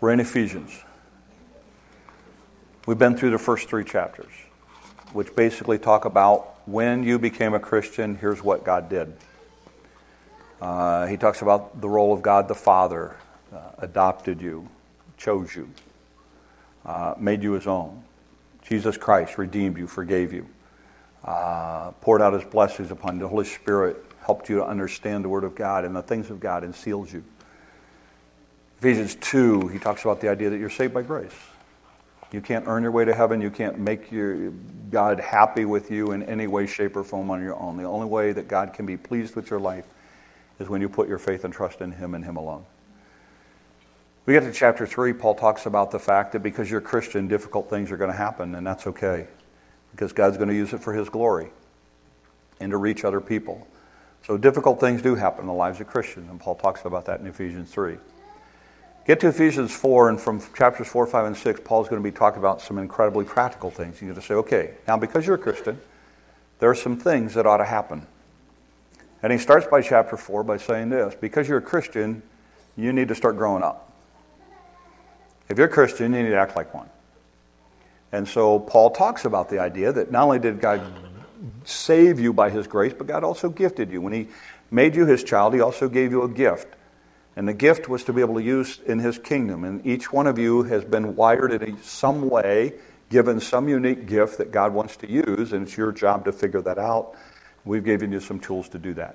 We're in Ephesians. We've been through the first three chapters, which basically talk about when you became a Christian, here's what God did. Uh, he talks about the role of God the Father, uh, adopted you, chose you, uh, made you his own. Jesus Christ redeemed you, forgave you, uh, poured out his blessings upon you. The Holy Spirit helped you to understand the Word of God and the things of God and seals you. Ephesians 2, he talks about the idea that you're saved by grace. You can't earn your way to heaven. You can't make your God happy with you in any way, shape, or form on your own. The only way that God can be pleased with your life is when you put your faith and trust in Him and Him alone. We get to chapter 3, Paul talks about the fact that because you're Christian, difficult things are going to happen, and that's okay. Because God's going to use it for His glory and to reach other people. So difficult things do happen in the lives of Christians, and Paul talks about that in Ephesians 3. Get to Ephesians 4, and from chapters 4, 5, and 6, Paul's going to be talking about some incredibly practical things. You're going to say, okay, now because you're a Christian, there are some things that ought to happen. And he starts by chapter 4 by saying this because you're a Christian, you need to start growing up. If you're a Christian, you need to act like one. And so Paul talks about the idea that not only did God save you by his grace, but God also gifted you. When he made you his child, he also gave you a gift. And the gift was to be able to use in his kingdom. And each one of you has been wired in some way, given some unique gift that God wants to use, and it's your job to figure that out. We've given you some tools to do that.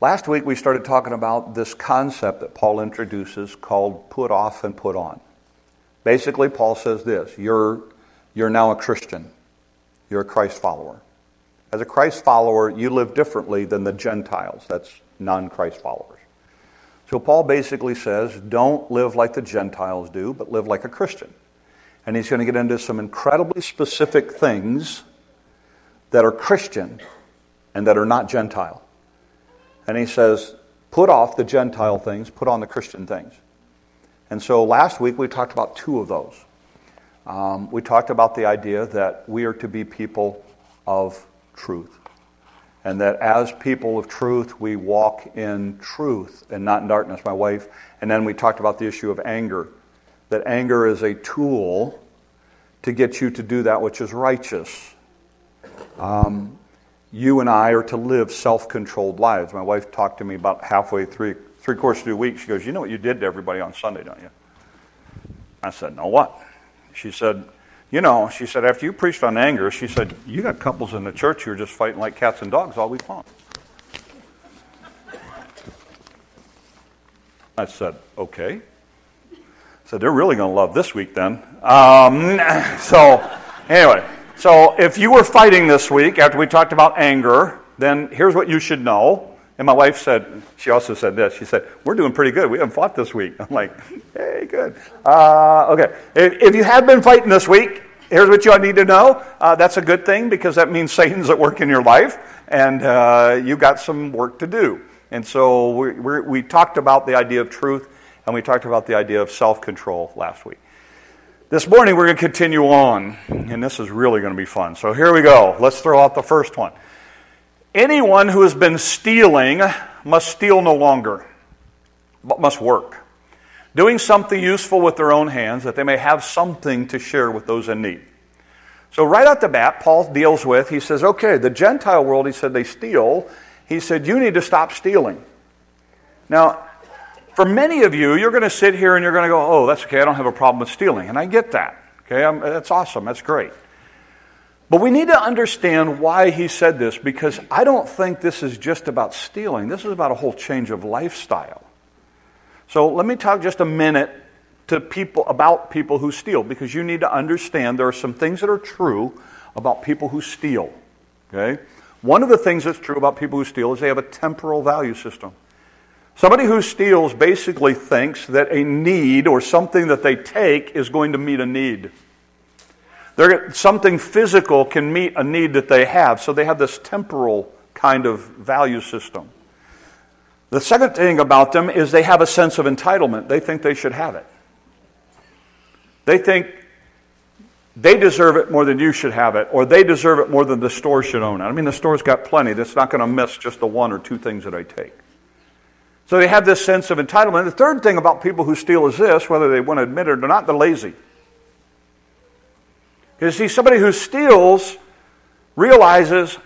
Last week, we started talking about this concept that Paul introduces called put off and put on. Basically, Paul says this you're, you're now a Christian, you're a Christ follower. As a Christ follower, you live differently than the Gentiles, that's non Christ followers. So, Paul basically says don't live like the Gentiles do, but live like a Christian. And he's going to get into some incredibly specific things that are Christian and that are not Gentile. And he says, put off the Gentile things, put on the Christian things. And so last week we talked about two of those. Um, we talked about the idea that we are to be people of truth. And that as people of truth, we walk in truth and not in darkness, my wife. And then we talked about the issue of anger. That anger is a tool to get you to do that which is righteous. Um, you and I are to live self controlled lives. My wife talked to me about halfway through, three quarters through the week. She goes, You know what you did to everybody on Sunday, don't you? I said, No, what? She said, You know, she said, after you preached on anger, she said, You got couples in the church who are just fighting like cats and dogs all week long. I said, Okay. So they're really going to love this week then. Um, so, anyway. So if you were fighting this week after we talked about anger, then here's what you should know. And my wife said, she also said this. She said, We're doing pretty good. We haven't fought this week. I'm like, Hey, good. Uh, okay. If, if, you have been fighting this week, here's what you need to know. Uh, that's a good thing because that means Satan's at work in your life and uh, you got some work to do. And so we, we talked about the idea of truth and we talked about the idea of self control last week. This morning we're going to continue on, and this is really going to be fun. So here we go. Let's throw out the first one. Anyone who has been stealing must steal no longer, but must work, doing something useful with their own hands that they may have something to share with those in need. So, right out the bat, Paul deals with, he says, okay, the Gentile world, he said, they steal. He said, you need to stop stealing. Now, for many of you, you're going to sit here and you're going to go, oh, that's okay, I don't have a problem with stealing. And I get that. Okay, I'm, that's awesome, that's great. But we need to understand why he said this because I don't think this is just about stealing. This is about a whole change of lifestyle. So let me talk just a minute to people about people who steal because you need to understand there are some things that are true about people who steal. Okay? One of the things that's true about people who steal is they have a temporal value system. Somebody who steals basically thinks that a need or something that they take is going to meet a need. They're, something physical can meet a need that they have, so they have this temporal kind of value system. The second thing about them is they have a sense of entitlement. They think they should have it. They think they deserve it more than you should have it, or they deserve it more than the store should own it. I mean, the store's got plenty. That's not going to miss just the one or two things that I take. So they have this sense of entitlement. The third thing about people who steal is this whether they want to admit it or not, they're lazy. You see, somebody who steals realizes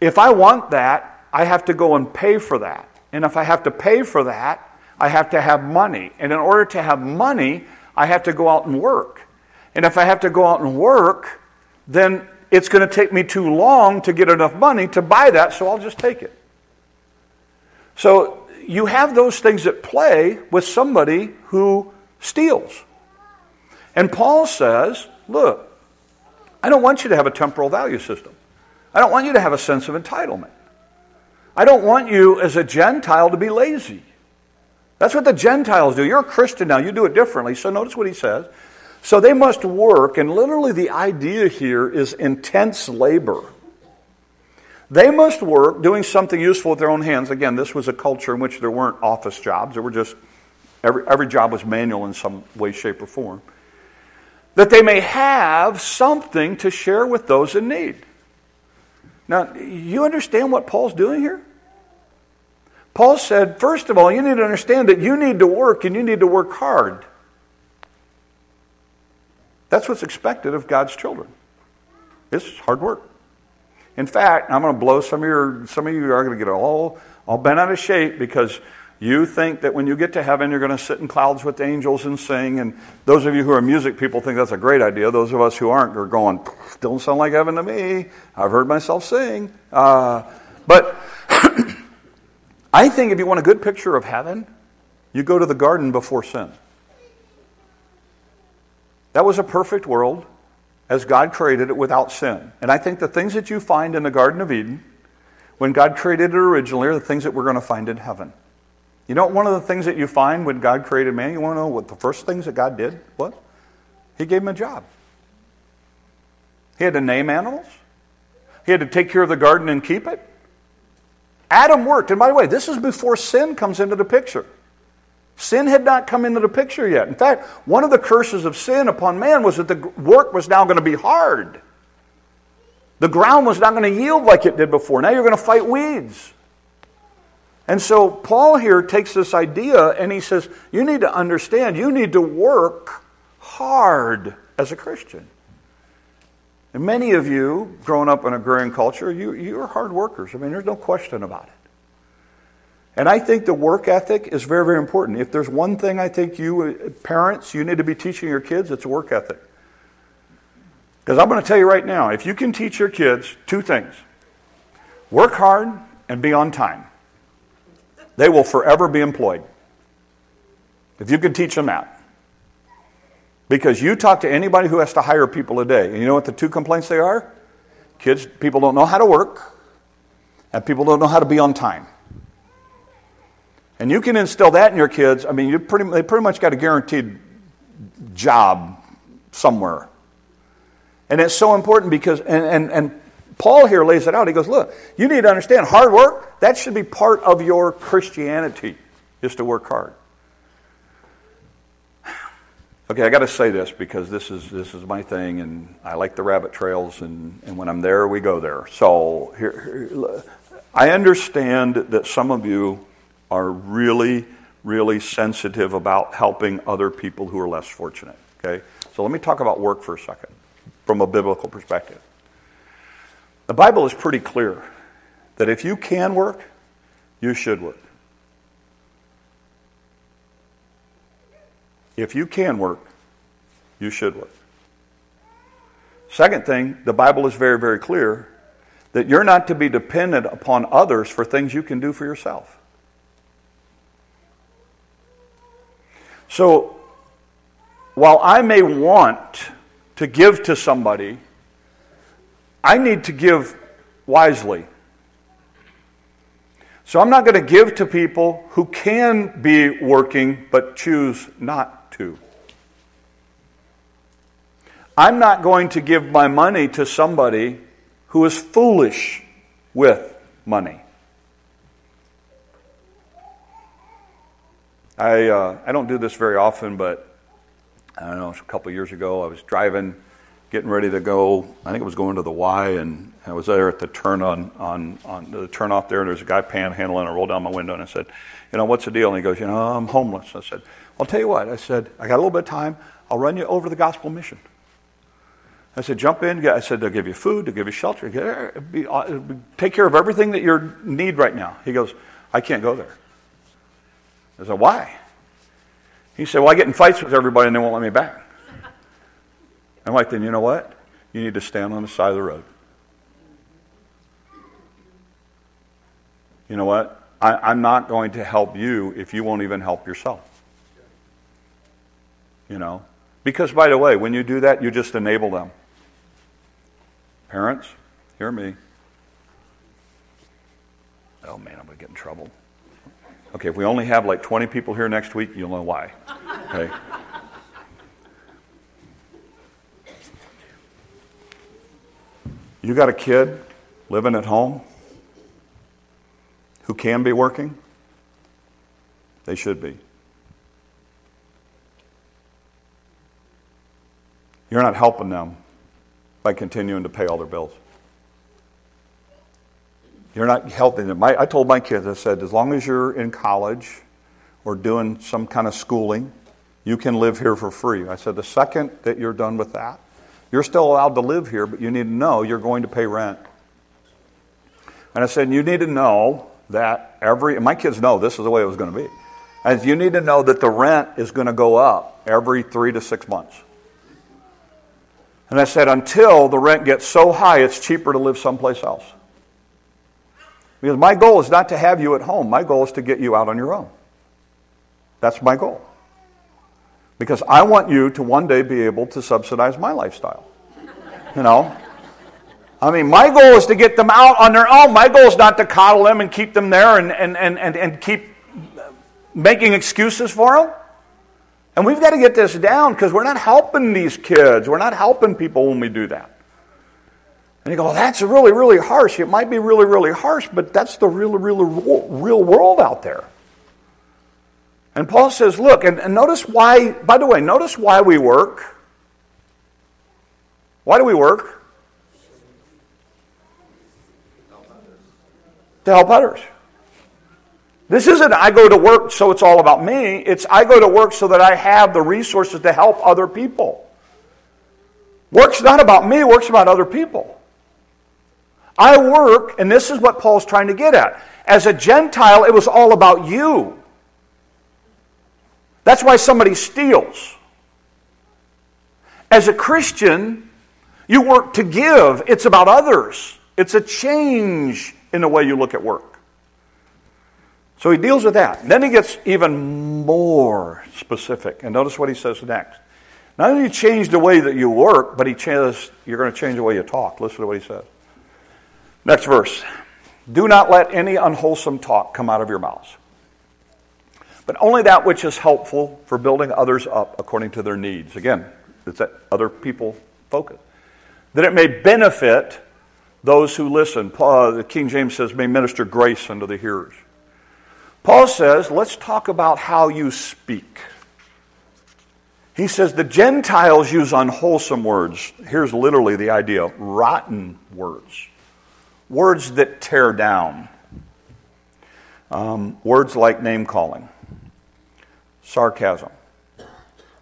if I want that, I have to go and pay for that. And if I have to pay for that, I have to have money. And in order to have money, I have to go out and work. And if I have to go out and work, then it's going to take me too long to get enough money to buy that, so I'll just take it. So you have those things at play with somebody who steals. And Paul says, look, I don't want you to have a temporal value system. I don't want you to have a sense of entitlement. I don't want you as a Gentile to be lazy. That's what the Gentiles do. You're a Christian now, you do it differently. So notice what he says. So they must work, and literally the idea here is intense labor. They must work doing something useful with their own hands. Again, this was a culture in which there weren't office jobs. There were just, every, every job was manual in some way, shape, or form. That they may have something to share with those in need. Now, you understand what Paul's doing here? Paul said, first of all, you need to understand that you need to work and you need to work hard. That's what's expected of God's children. It's hard work. In fact, I'm going to blow some of your some of you are going to get all all bent out of shape because you think that when you get to heaven you're going to sit in clouds with angels and sing and those of you who are music people think that's a great idea those of us who aren't are going don't sound like heaven to me i've heard myself sing uh, but i think if you want a good picture of heaven you go to the garden before sin that was a perfect world as God created it without sin. And I think the things that you find in the Garden of Eden, when God created it originally, are the things that we're going to find in heaven. You know, one of the things that you find when God created man, you want to know what the first things that God did was? He gave him a job. He had to name animals, he had to take care of the garden and keep it. Adam worked. And by the way, this is before sin comes into the picture. Sin had not come into the picture yet. In fact, one of the curses of sin upon man was that the work was now going to be hard. The ground was not going to yield like it did before. Now you're going to fight weeds. And so Paul here takes this idea and he says, You need to understand, you need to work hard as a Christian. And many of you, growing up in agrarian culture, you, you're hard workers. I mean, there's no question about it. And I think the work ethic is very, very important. If there's one thing I think you, uh, parents, you need to be teaching your kids, it's work ethic. Because I'm going to tell you right now if you can teach your kids two things work hard and be on time, they will forever be employed. If you can teach them that. Because you talk to anybody who has to hire people today, and you know what the two complaints they are? Kids, people don't know how to work, and people don't know how to be on time. And you can instill that in your kids. I mean, you pretty, they pretty much got a guaranteed job somewhere. And it's so important because, and, and, and Paul here lays it out. He goes, Look, you need to understand hard work, that should be part of your Christianity, is to work hard. Okay, I got to say this because this is this is my thing, and I like the rabbit trails, and, and when I'm there, we go there. So here, here, I understand that some of you are really, really sensitive about helping other people who are less fortunate. Okay? So let me talk about work for a second from a biblical perspective. The Bible is pretty clear that if you can work, you should work. If you can work, you should work. Second thing, the Bible is very, very clear that you're not to be dependent upon others for things you can do for yourself. So, while I may want to give to somebody, I need to give wisely. So, I'm not going to give to people who can be working but choose not to. I'm not going to give my money to somebody who is foolish with money. I, uh, I don't do this very often, but I don't know, a couple years ago I was driving getting ready to go. I think it was going to the Y, and I was there at the turn on on on the turn off there. And there's a guy panhandling. I rolled down my window and I said, "You know, what's the deal?" And he goes, "You know, I'm homeless." I said, "I'll tell you what." I said, "I got a little bit of time. I'll run you over to the gospel mission." I said, "Jump in." I said, "They'll give you food. They'll give you shelter. Uh, take care of everything that you need right now." He goes, "I can't go there." I said, "Why?" He said, Well, I get in fights with everybody and they won't let me back. I'm like, Then you know what? You need to stand on the side of the road. You know what? I, am not going to help you if you won't even help yourself. You know? Because, by the way, when you do that, you just enable them. Parents, hear me. Oh man, I'm going to get in trouble. Okay, if we only have like 20 people here next week, you'll know why. Okay? You got a kid living at home who can be working? They should be. You're not helping them by continuing to pay all their bills. You're not helping them. I told my kids, I said, as long as you're in college or doing some kind of schooling, you can live here for free. I said, the second that you're done with that, you're still allowed to live here, but you need to know you're going to pay rent. And I said, you need to know that every, my kids know this is the way it was going to be. And you need to know that the rent is going to go up every three to six months. And I said, until the rent gets so high, it's cheaper to live someplace else. Because my goal is not to have you at home, my goal is to get you out on your own. That's my goal. Because I want you to one day be able to subsidize my lifestyle. You know? I mean, my goal is to get them out on their own. My goal is not to coddle them and keep them there and, and, and, and, and keep making excuses for them. And we've got to get this down because we're not helping these kids. We're not helping people when we do that. And you go, well, that's really, really harsh. It might be really, really harsh, but that's the real, real, real world out there. And Paul says, look, and, and notice why, by the way, notice why we work. Why do we work? To help others. This isn't I go to work so it's all about me. It's I go to work so that I have the resources to help other people. Work's not about me, work's about other people. I work, and this is what Paul's trying to get at. As a Gentile, it was all about you. That's why somebody steals. As a Christian, you work to give, it's about others. It's a change in the way you look at work. So he deals with that. then he gets even more specific. And notice what he says next. Not only change the way that you work, but he says you're going to change the way you talk. Listen to what he says. Next verse. Do not let any unwholesome talk come out of your mouths, but only that which is helpful for building others up according to their needs. Again, it's that other people focus. That it may benefit those who listen. Paul, the King James says, may minister grace unto the hearers. Paul says, let's talk about how you speak. He says the Gentiles use unwholesome words. Here's literally the idea rotten words words that tear down, um, words like name calling, sarcasm,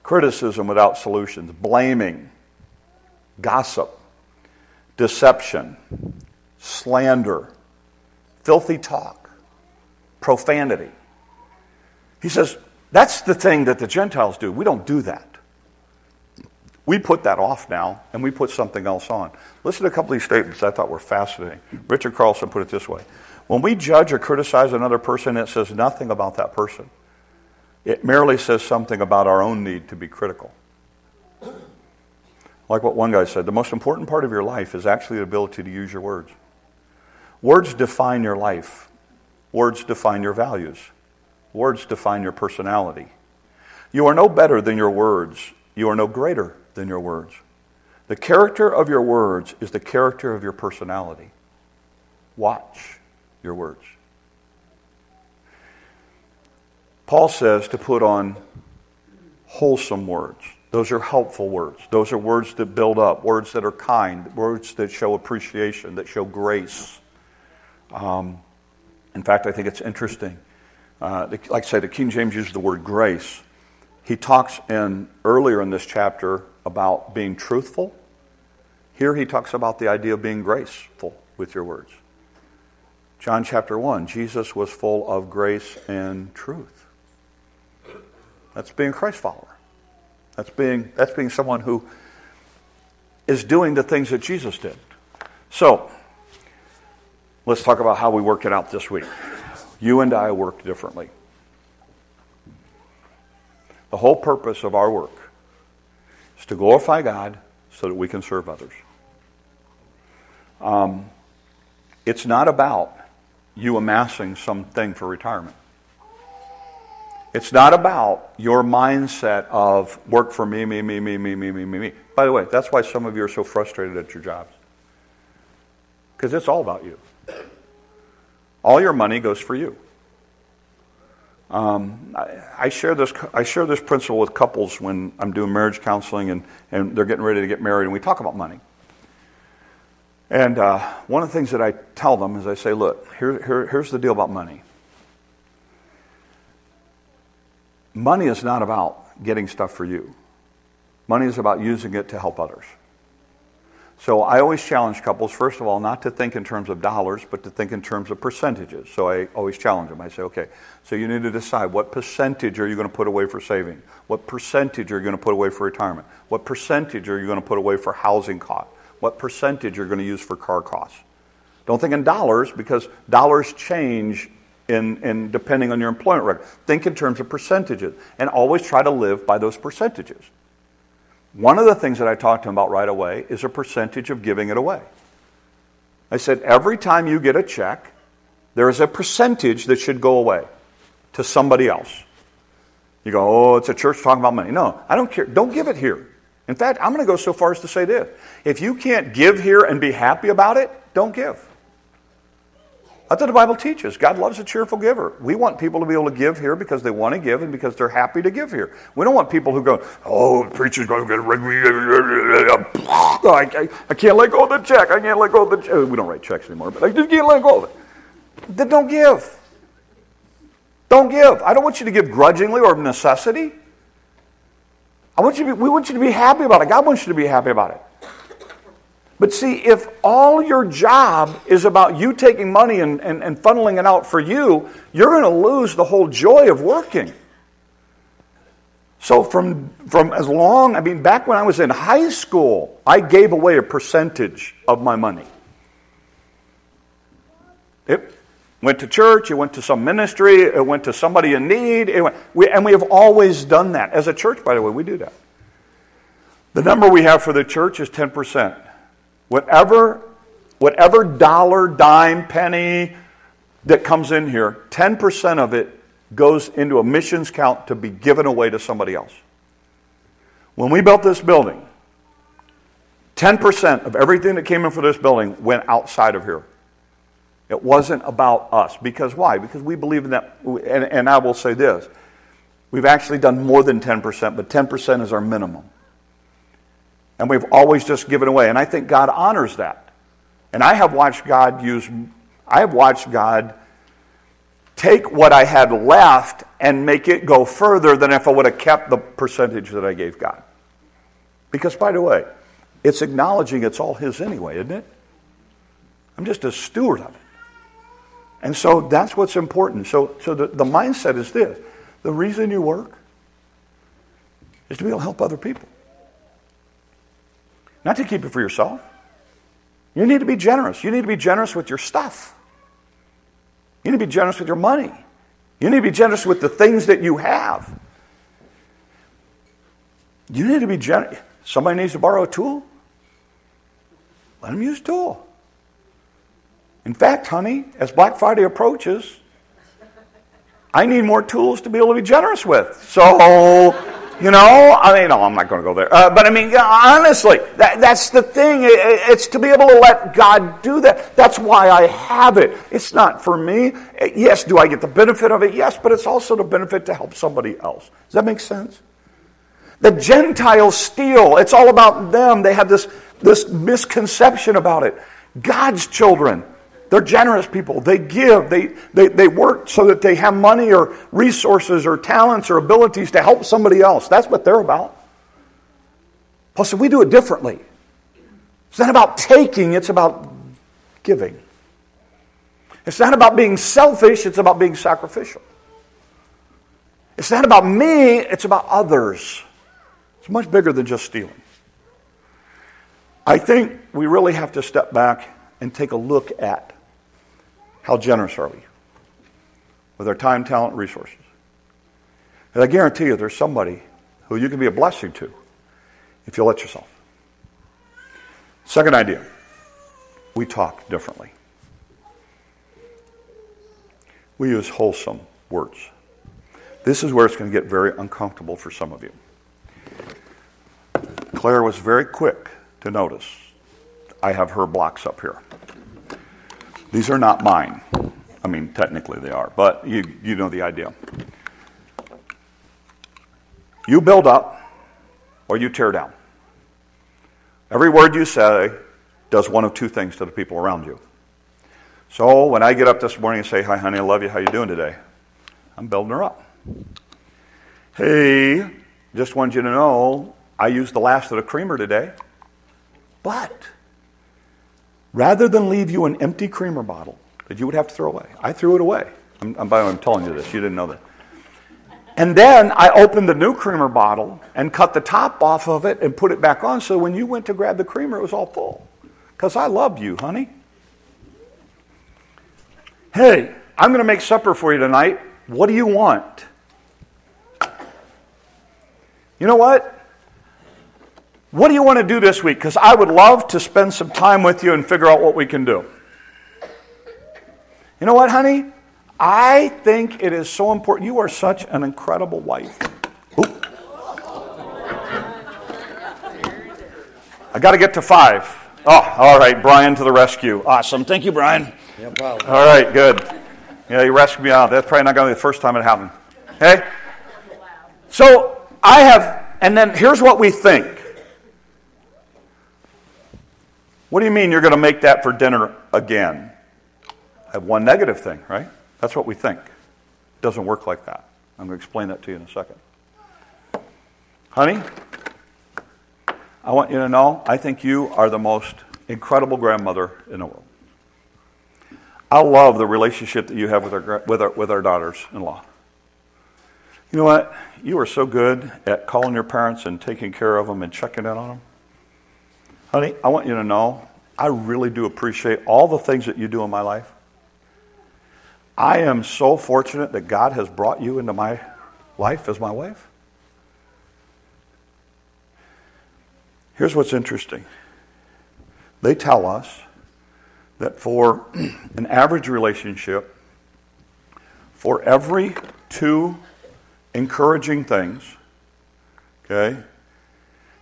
criticism without solutions, blaming, gossip, deception, slander, filthy talk, profanity. He says, that's the thing that the Gentiles do. We don't do that. We put that off now and we put something else on. Listen to a couple of these statements I thought were fascinating. Richard Carlson put it this way When we judge or criticize another person, it says nothing about that person, it merely says something about our own need to be critical. Like what one guy said, the most important part of your life is actually the ability to use your words. Words define your life, words define your values, words define your personality. You are no better than your words, you are no greater than your words. The character of your words is the character of your personality. Watch your words. Paul says to put on wholesome words. Those are helpful words. Those are words that build up, words that are kind, words that show appreciation, that show grace. Um, in fact, I think it's interesting. Uh, like I say, the King James uses the word grace. He talks in earlier in this chapter about being truthful. Here he talks about the idea of being graceful with your words. John chapter 1, Jesus was full of grace and truth. That's being a Christ follower. That's being, that's being someone who is doing the things that Jesus did. So, let's talk about how we work it out this week. You and I work differently. The whole purpose of our work is to glorify God so that we can serve others. Um, it's not about you amassing something for retirement. It's not about your mindset of work for me, me, me, me, me, me, me, me, me. By the way, that's why some of you are so frustrated at your jobs. Because it's all about you. All your money goes for you. Um, I, I, share this, I share this principle with couples when I'm doing marriage counseling and, and they're getting ready to get married, and we talk about money. And uh, one of the things that I tell them is I say, look, here, here, here's the deal about money. Money is not about getting stuff for you. Money is about using it to help others. So I always challenge couples, first of all, not to think in terms of dollars, but to think in terms of percentages. So I always challenge them. I say, okay, so you need to decide what percentage are you going to put away for saving? What percentage are you going to put away for retirement? What percentage are you going to put away for housing costs? What percentage are you're going to use for car costs? Don't think in dollars because dollars change in, in depending on your employment record. Think in terms of percentages and always try to live by those percentages. One of the things that I talked to him about right away is a percentage of giving it away. I said, every time you get a check, there is a percentage that should go away to somebody else. You go, oh, it's a church talking about money. No, I don't care. Don't give it here. In fact, I'm going to go so far as to say this if you can't give here and be happy about it, don't give. That's what the Bible teaches. God loves a cheerful giver. We want people to be able to give here because they want to give and because they're happy to give here. We don't want people who go, oh, the preacher's going to get I, I, I can't let go of the check. I can't let go of the check. We don't write checks anymore, but I just can't let go of it. Then don't give. Don't give. I don't want you to give grudgingly or of necessity. I want you to be, we want you to be happy about it. God wants you to be happy about it. But see, if all your job is about you taking money and, and, and funneling it out for you, you're going to lose the whole joy of working. So, from, from as long, I mean, back when I was in high school, I gave away a percentage of my money. It went to church, it went to some ministry, it went to somebody in need, went, we, and we have always done that. As a church, by the way, we do that. The number we have for the church is 10%. Whatever, whatever dollar, dime, penny that comes in here, 10% of it goes into a missions count to be given away to somebody else. When we built this building, 10% of everything that came in for this building went outside of here. It wasn't about us. Because why? Because we believe in that. And, and I will say this we've actually done more than 10%, but 10% is our minimum. And we've always just given away. And I think God honors that. And I have watched God use, I have watched God take what I had left and make it go further than if I would have kept the percentage that I gave God. Because, by the way, it's acknowledging it's all His anyway, isn't it? I'm just a steward of it. And so that's what's important. So, so the, the mindset is this the reason you work is to be able to help other people. Not to keep it for yourself. You need to be generous. You need to be generous with your stuff. You need to be generous with your money. You need to be generous with the things that you have. You need to be generous. Somebody needs to borrow a tool. Let them use a tool. In fact, honey, as Black Friday approaches, I need more tools to be able to be generous with. So you know, I mean, no, I'm not going to go there. Uh, but I mean, honestly, that, that's the thing. It, it's to be able to let God do that. That's why I have it. It's not for me. Yes, do I get the benefit of it? Yes, but it's also the benefit to help somebody else. Does that make sense? The Gentiles steal. It's all about them. They have this, this misconception about it. God's children, they're generous people. They give. They, they, they work so that they have money or resources or talents or abilities to help somebody else. That's what they're about. Plus, we do it differently. It's not about taking, it's about giving. It's not about being selfish, it's about being sacrificial. It's not about me, it's about others. It's much bigger than just stealing. I think we really have to step back and take a look at how generous are we with our time, talent, resources. And I guarantee you there's somebody who you can be a blessing to if you let yourself. Second idea we talk differently. We use wholesome words. This is where it's going to get very uncomfortable for some of you. Claire was very quick to notice I have her blocks up here. These are not mine. I mean, technically they are, but you, you know the idea. You build up or you tear down. Every word you say does one of two things to the people around you. So when I get up this morning and say, Hi, honey, I love you. How you doing today? I'm building her up. Hey, just wanted you to know I used the last of the creamer today. But rather than leave you an empty creamer bottle that you would have to throw away, I threw it away. I'm, I'm, I'm telling you this. You didn't know that. And then I opened the new creamer bottle and cut the top off of it and put it back on so when you went to grab the creamer, it was all full. Because I love you, honey. Hey, I'm going to make supper for you tonight. What do you want? You know what? What do you want to do this week? Because I would love to spend some time with you and figure out what we can do. You know what, honey? I think it is so important. You are such an incredible wife. Oop. I got to get to five. Oh, all right, Brian to the rescue. Awesome. Thank you, Brian. No problem. All right, good. Yeah, you rescued me out. That's probably not going to be the first time it happened. Okay? So I have, and then here's what we think. What do you mean you're going to make that for dinner again? I have one negative thing, right? That's what we think. It doesn't work like that. I'm going to explain that to you in a second. Honey, I want you to know I think you are the most incredible grandmother in the world. I love the relationship that you have with our, with our, with our daughters in law. You know what? You are so good at calling your parents and taking care of them and checking in on them. Honey, I want you to know I really do appreciate all the things that you do in my life. I am so fortunate that God has brought you into my life as my wife. Here's what's interesting they tell us that for an average relationship, for every two encouraging things, okay,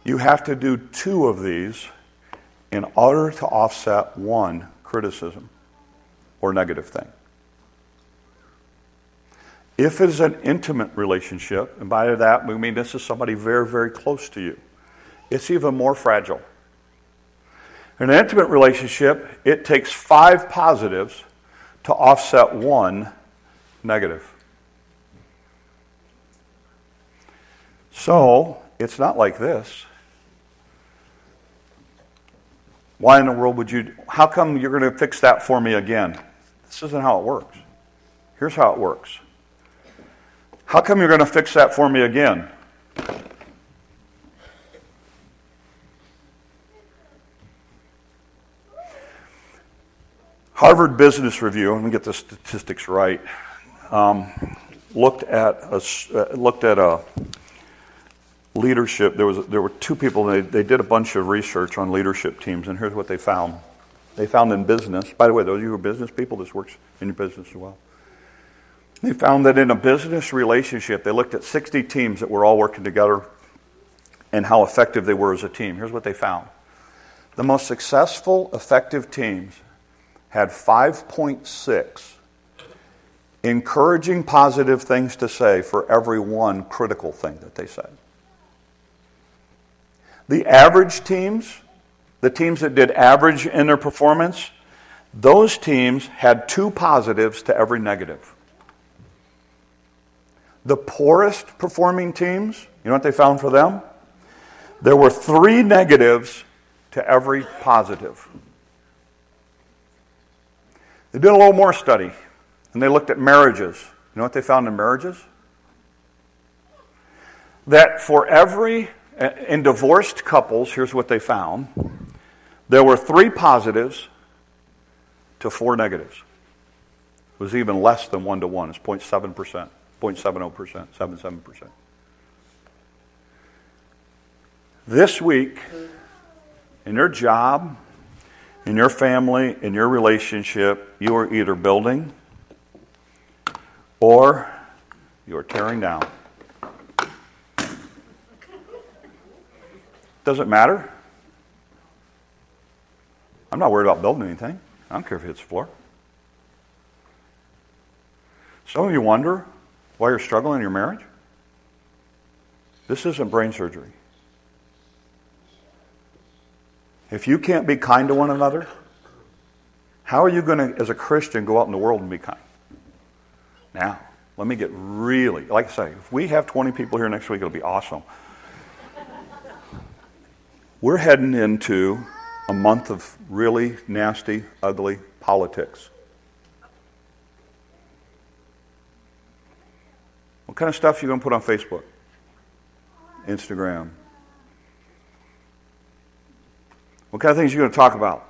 you have to do two of these in order to offset one criticism or negative thing. If it is an intimate relationship, and by that we mean this is somebody very, very close to you, it's even more fragile. In an intimate relationship, it takes five positives to offset one negative. So, it's not like this. Why in the world would you? How come you're going to fix that for me again? This isn't how it works. Here's how it works how come you're going to fix that for me again? Harvard Business Review, let me get the statistics right, um, looked at a, uh, looked at a leadership. There was there were two people. They they did a bunch of research on leadership teams, and here's what they found. They found in business. By the way, those of you who are business people, this works in your business as well. They found that in a business relationship, they looked at 60 teams that were all working together and how effective they were as a team. Here's what they found the most successful, effective teams had 5.6 encouraging positive things to say for every one critical thing that they said. The average teams, the teams that did average in their performance, those teams had two positives to every negative. The poorest performing teams, you know what they found for them? There were three negatives to every positive. They did a little more study, and they looked at marriages. You know what they found in marriages? That for every, in divorced couples, here's what they found there were three positives to four negatives. It was even less than one to one. It's 0.7%, 0.70%, 77%. This week, in your job, in your family, in your relationship, you are either building or you are tearing down. Doesn't matter. I'm not worried about building anything. I don't care if it hits the floor. Some of you wonder why you're struggling in your marriage. This isn't brain surgery. If you can't be kind to one another, how are you going to, as a Christian, go out in the world and be kind? Now, let me get really, like I say, if we have 20 people here next week, it'll be awesome. We're heading into a month of really nasty, ugly politics. What kind of stuff are you going to put on Facebook? Instagram, What kind of things are you going to talk about?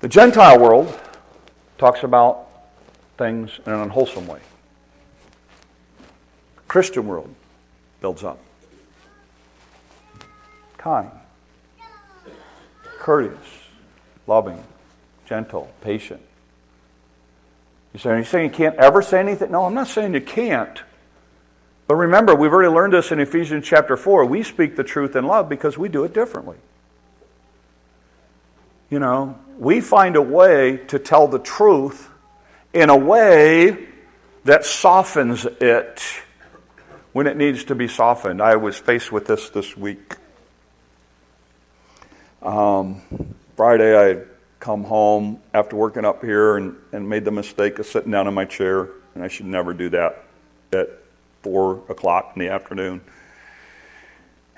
The Gentile world talks about things in an unwholesome way. Christian world builds up. Kind, courteous, loving, gentle, patient. You say, are you saying you can't ever say anything? No, I'm not saying you can't. But remember, we've already learned this in Ephesians chapter 4. We speak the truth in love because we do it differently. You know, we find a way to tell the truth in a way that softens it when it needs to be softened. I was faced with this this week. Um, Friday, I had come home after working up here and, and made the mistake of sitting down in my chair, and I should never do that at four o'clock in the afternoon.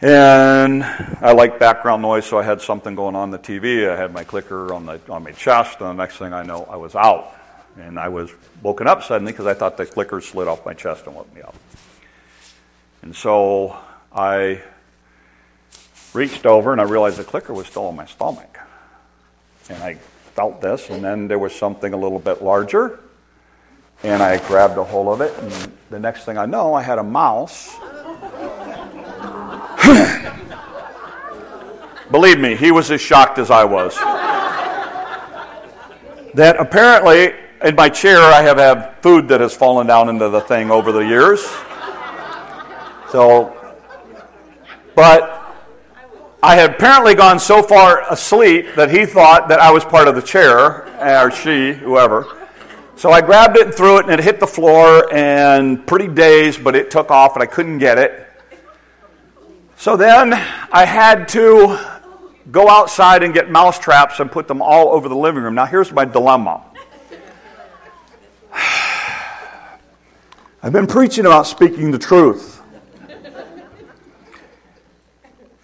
And I like background noise, so I had something going on, on the TV. I had my clicker on, the, on my chest, and the next thing I know, I was out. And I was woken up suddenly because I thought the clicker slid off my chest and woke me up. And so I reached over and I realized the clicker was still on my stomach. And I felt this, and then there was something a little bit larger. And I grabbed a hold of it, and the next thing I know, I had a mouse. Believe me, he was as shocked as I was. that apparently, in my chair, I have had food that has fallen down into the thing over the years. So, but I had apparently gone so far asleep that he thought that I was part of the chair, or she, whoever. So I grabbed it and threw it, and it hit the floor, and pretty dazed, but it took off, and I couldn't get it. So then I had to go outside and get mouse traps and put them all over the living room. Now, here's my dilemma. I've been preaching about speaking the truth.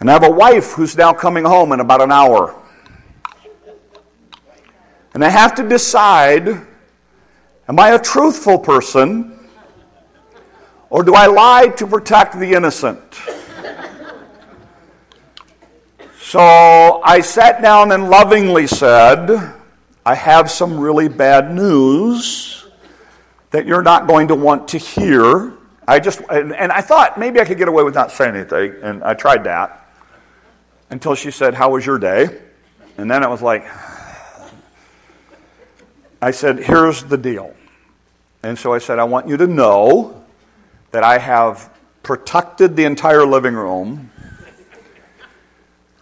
And I have a wife who's now coming home in about an hour. And I have to decide Am I a truthful person? Or do I lie to protect the innocent? so I sat down and lovingly said, I have some really bad news that you're not going to want to hear. I just, and, and, I thought maybe I could get away with not saying anything, and I tried that until she said, How was your day? And then it was like, I said, Here's the deal. And so I said, I want you to know that I have protected the entire living room,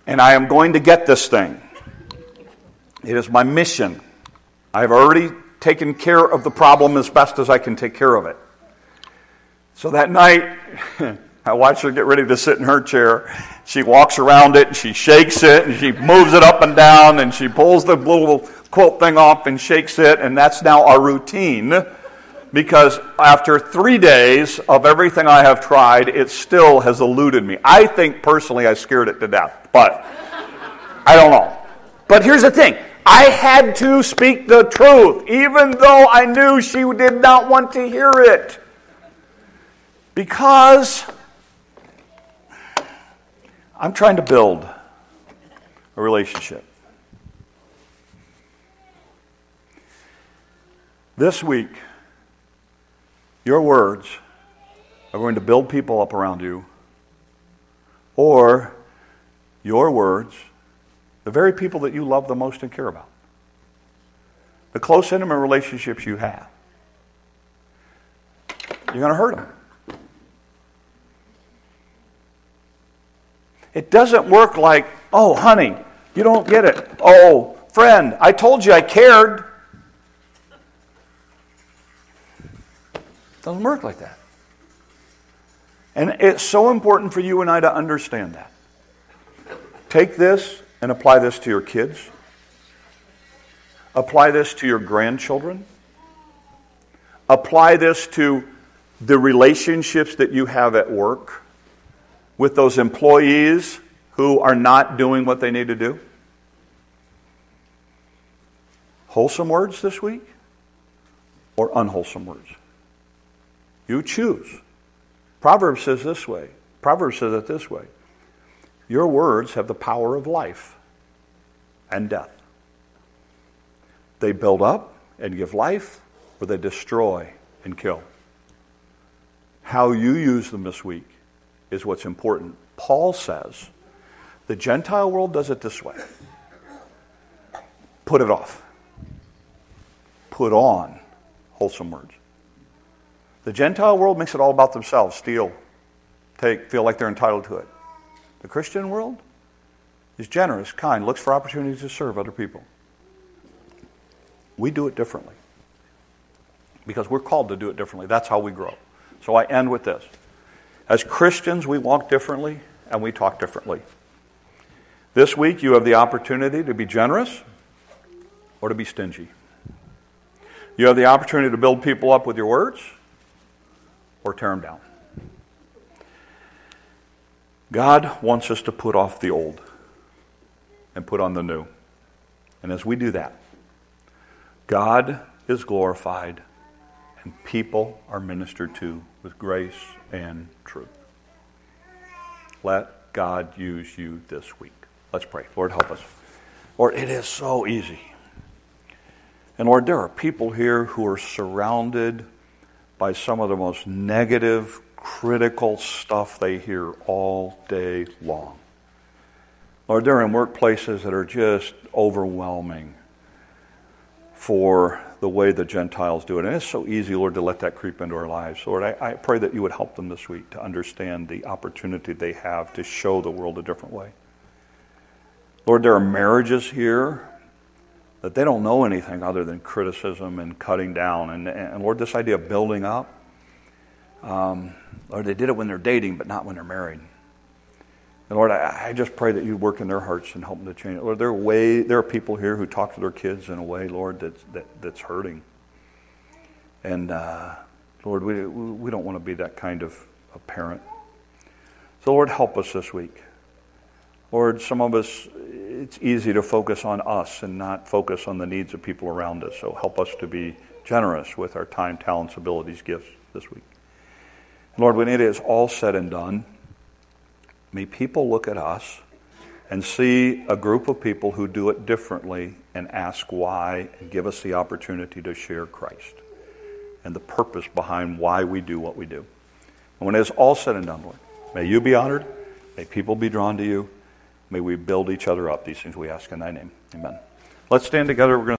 and I am going to get this thing. It is my mission. I've already taken care of the problem as best as I can take care of it. So that night, I watch her get ready to sit in her chair. She walks around it and she shakes it and she moves it up and down and she pulls the little quilt thing off and shakes it, and that's now our routine. Because after three days of everything I have tried, it still has eluded me. I think personally I scared it to death, but I don't know. But here's the thing I had to speak the truth, even though I knew she did not want to hear it. Because I'm trying to build a relationship. This week, your words are going to build people up around you, or your words, the very people that you love the most and care about, the close, intimate relationships you have, you're going to hurt them. It doesn't work like, oh, honey, you don't get it. Oh, friend, I told you I cared. It Doesn't work like that. And it's so important for you and I to understand that. Take this and apply this to your kids. Apply this to your grandchildren. Apply this to the relationships that you have at work with those employees who are not doing what they need to do. Wholesome words this week or unwholesome words? You choose. Proverbs says this way. Proverbs says it this way. Your words have the power of life and death. They build up and give life, or they destroy and kill. How you use them this week is what's important. Paul says the Gentile world does it this way put it off, put on wholesome words. The Gentile world makes it all about themselves steal, take, feel like they're entitled to it. The Christian world is generous, kind, looks for opportunities to serve other people. We do it differently because we're called to do it differently. That's how we grow. So I end with this. As Christians, we walk differently and we talk differently. This week, you have the opportunity to be generous or to be stingy. You have the opportunity to build people up with your words or tear them down. God wants us to put off the old and put on the new. And as we do that, God is glorified and people are ministered to with grace and truth. Let God use you this week. Let's pray. Lord, help us. Lord, it is so easy. And Lord, there are people here who are surrounded by some of the most negative, critical stuff they hear all day long. Lord, they're in workplaces that are just overwhelming for the way the Gentiles do it. And it's so easy, Lord, to let that creep into our lives. Lord, I, I pray that you would help them this week to understand the opportunity they have to show the world a different way. Lord, there are marriages here that they don't know anything other than criticism and cutting down. And, and Lord, this idea of building up, um, Lord, they did it when they're dating, but not when they're married. And Lord, I, I just pray that you work in their hearts and help them to change. Lord, there are, way, there are people here who talk to their kids in a way, Lord, that's, that, that's hurting. And uh, Lord, we, we don't want to be that kind of a parent. So, Lord, help us this week. Lord, some of us, it's easy to focus on us and not focus on the needs of people around us. So help us to be generous with our time, talents, abilities, gifts this week. Lord, when it is all said and done, may people look at us and see a group of people who do it differently and ask why and give us the opportunity to share Christ and the purpose behind why we do what we do. And when it is all said and done, Lord, may you be honored, may people be drawn to you. May we build each other up. These things we ask in thy name. Amen. Let's stand together. We're going to